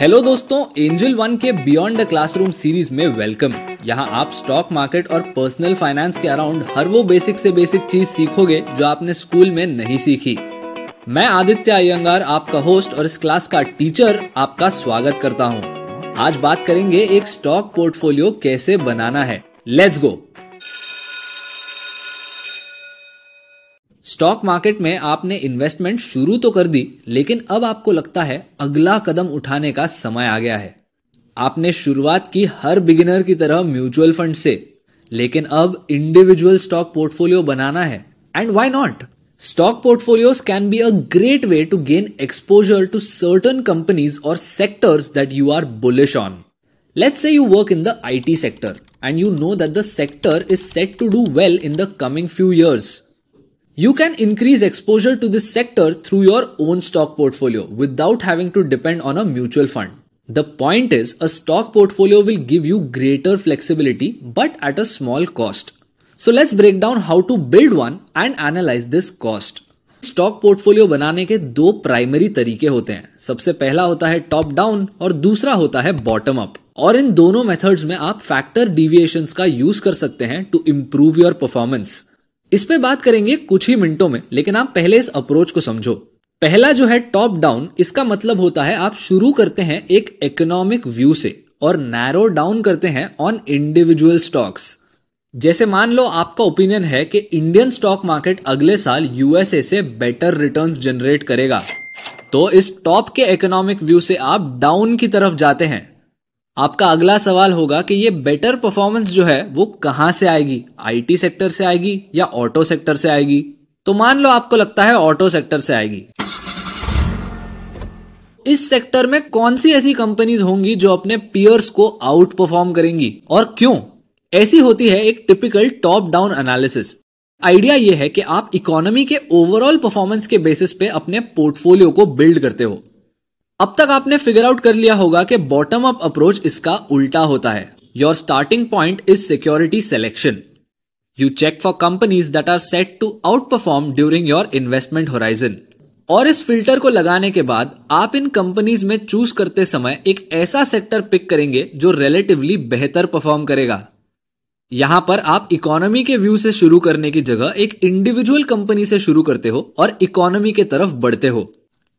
Hello दोस्तों Angel One के beyond the classroom series में वेलकम यहाँ आप स्टॉक मार्केट और पर्सनल फाइनेंस के अराउंड हर वो बेसिक से बेसिक चीज़ सीखोगे जो आपने स्कूल में नहीं सीखी. मैं आदित्य अयंगार आपका होस्ट और इस क्लास का टीचर आपका स्वागत करता हूँ. आज बात करेंगे एक स्टॉक पोर्टफोलियो कैसे बनाना है. लेट्स गो स्टॉक मार्केट में आपने इन्वेस्टमेंट शुरू तो कर दी, लेकिन अब आपको लगता है अगला कदम उठाने का समय आ गया है। आपने शुरुआत की हर बिगिनर की तरह म्यूचुअल फंड से, लेकिन अब इंडिविजुअल स्टॉक पोर्टफोलियो बनाना है। And why not stock portfolios can be a great way to gain exposure to certain companies और sectors that you are bullish on. Let's say you work in the IT sector and you know that the sector is set to do well in the coming few years. You can increase exposure to this sector through your own stock portfolio without having to depend on a mutual fund. The point is, a stock portfolio will give you greater flexibility but at a small cost. So let's break down how to build one and analyze this cost. Stock portfolio बनाने के दो primary तरीके होते हैं सबसे पहला होता है टॉप डाउन और दूसरा होता है बॉटम अप और इन दोनों मेथड्स में आप फैक्टर डिविएशंस का यूज़ कर सकते हैं टू इंप्रूव योर परफॉर्मेंस इस पे बात करेंगे कुछ ही मिनटों में, लेकिन आप पहले इस अप्रोच को समझो। पहला जो है टॉप डाउन इसका मतलब होता है आप शुरू करते हैं एक इकोनॉमिक व्यू से और नैरो डाउन करते हैं ऑन इंडिविजुअल स्टॉक्स जैसे मान लो आपका ओपिनियन है कि इंडियन स्टॉक मार्केट अगले साल यूएसए से बेटर रिटर्न्स जनरेट करेगा। तो इस टॉप के इकोनॉमिक व्यू से आप डाउन की तरफ़ जाते हैं। आपका अगला सवाल होगा कि ये बेटर परफॉर्मेंस जो है, वो कहाँ से आएगी? आईटी सेक्टर से आएगी या ऑटो सेक्टर से आएगी? तो मान लो आपको लगता है ऑटो सेक्टर से आएगी। इस सेक्टर में कौन सी ऐसी कंपनीज़ होंगी जो अपने पियर्स को आउट परफॉर्म करेंगी? और क्यों? ऐसी होती है एक typical top down analysis idea यह है कि आप इकोनॉमी के ओवरऑल परफॉर्मेंस के बेसिस पे अपने पोर्टफोलियो को बिल्ड करते हो। अब तक आपने फिगर आउट कर लिया होगा कि बॉटम अप अप्रोच इसका उल्टा होता है। Your starting point is security selection you check for companies that are set to outperform during your investment horizon और इस फ़िल्टर को लगाने के बाद आप इन कंपनीज़ में चूज़ करते समय एक ऐसा सेक्टर पिक करेंगे जो रिलेटिवली बेहतर परफॉर्म करेगा। यहाँ पर आप इकोनॉमी के व्यू से शुरू करने की जगह एक इंडिविजुअल कंपनी से शुरू करते हो और इकोनॉमी के तरफ़ बढ़ते हो।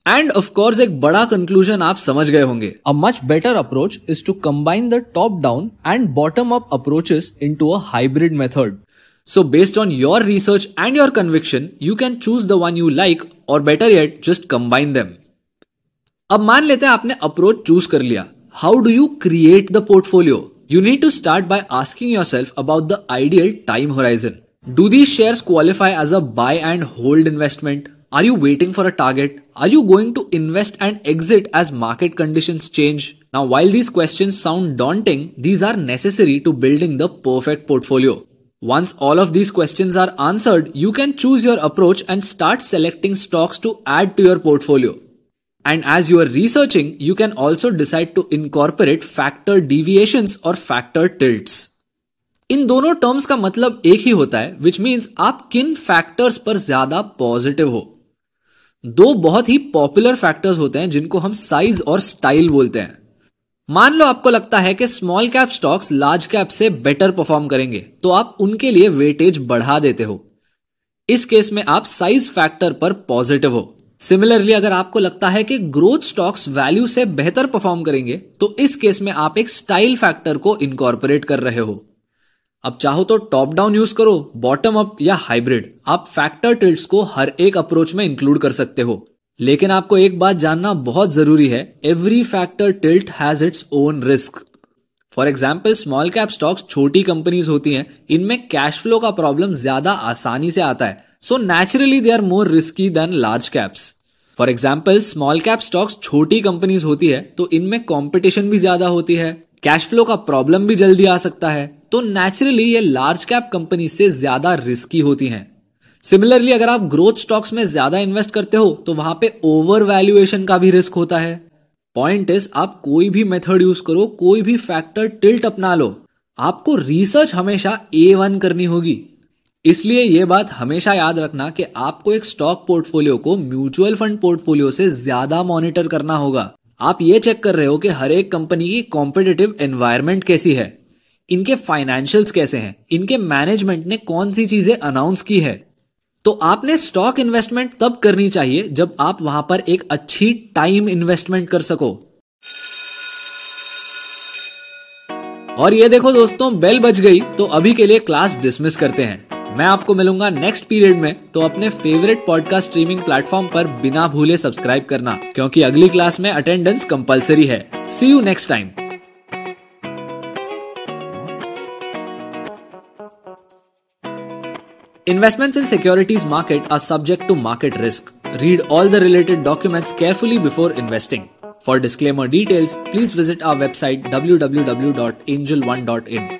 एंड ऑफ़ कोर्स एक बड़ा कंक्लूजन आप समझ गए होंगे। A much better approach is to combine the top down and bottom up approaches into a hybrid method So based on your research and your conviction, you can choose the one you like or better yet just combine them. अब मान लेते हैं आपने approach choose कर लिया। How do you create the portfolio you need to start by asking yourself about the ideal time horizon do these shares qualify as a buy and hold investment Are you waiting for a target? Are you going to invest and exit as market conditions change? Now, while these questions sound daunting, these are necessary to building the perfect portfolio. Once all of these questions are answered, you can choose your approach and start selecting stocks to add to your portfolio. And as you are researching, you can also decide to incorporate factor deviations or factor tilts. इन दोनों terms का मतलब एक ही होता है which means आप किन फैक्टर्स पर ज्यादा पॉजिटिव हो दो बहुत ही पॉपुलर फैक्टर्स होते हैं जिनको हम साइज़ और स्टाइल बोलते हैं। मान लो आपको लगता है कि small cap stocks large cap से बेटर परफॉर्म करेंगे तो आप उनके लिए वेटेज बढ़ा देते हो। इस केस में आप साइज़ फैक्टर पर पॉजिटिव हो। सिमिलरली अगर आपको लगता है कि ग्रोथ स्टॉक्स वैल्यू से बेहतर परफॉर्म करेंगे तो इस केस में आप एक स्टाइल फैक्टर को इनकॉर्पोरेट कर रहे हो। अब चाहो तो टॉप डाउन यूज़ करो बॉटम अप या हाइब्रिड आप फैक्टर टिल्ट्स को हर एक अप्रोच में इंक्लूड कर सकते हो. लेकिन आपको एक बात जानना बहुत ज़रूरी है every factor tilt has its own risk for example small cap stocks छोटी कंपनीज़ होती हैं, इनमें कैश फ्लो का प्रॉब्लम ज़्यादा आसानी से आता है. So naturally they are more risky than large caps for example small cap stocks छोटी कंपनीज़ होती है तो इनमें कॉम्पिटिशन भी ज़्यादा होती है कैश फ्लो का प्रॉब्लम भी जल्दी आ सकता है. तो नेचुरली ये लार्ज कैप कंपनी से ज़्यादा रिस्की होती हैं। सिमिलरली अगर आप ग्रोथ स्टॉक्स में ज़्यादा इन्वेस्ट करते हो तो वहाँ पे ओवर वैल्यूएशन का भी रिस्क होता है। पॉइंट इज़ आप कोई भी मेथड यूज़ करो, कोई भी फैक्टर टिल्ट अपना लो। आपको रिसर्च हमेशा ए वन करनी होगी। इसलिए यह बात हमेशा याद रखना कि आपको एक स्टॉक पोर्टफोलियो को म्यूचुअल फंड पोर्टफोलियो से ज़्यादा मॉनिटर करना होगा। आप ये चेक कर रहे हो कि हर एक कंपनी की कॉम्पिटेटिव एनवायरमेंट कैसी है। इनके फाइनेंशियल्स कैसे हैं? इनके मैनेजमेंट ने कौन सी चीज़ें अनाउंस की है? तो आपने स्टॉक इन्वेस्टमेंट तब करनी चाहिए जब आप वहाँ पर एक अच्छी टाइम इन्वेस्टमेंट कर सको। और ये देखो दोस्तों बेल बज गई तो अभी के लिए क्लास डिसमिस करते हैं। मैं आपको मिलूँगा नेक्स्ट पीरियड में तो अपने फेवरेट पॉडकास्ट स्ट्रीमिंग प्लेटफॉर्म पर बिना भूले सब्सक्राइब करना, क्योंकि अगली क्लास में अटेंडेंस कंपलसरी है। See you next time Investments in securities market are subject to market risk. Read all the related documents carefully before investing. For disclaimer details, please visit our website www.angel1.in.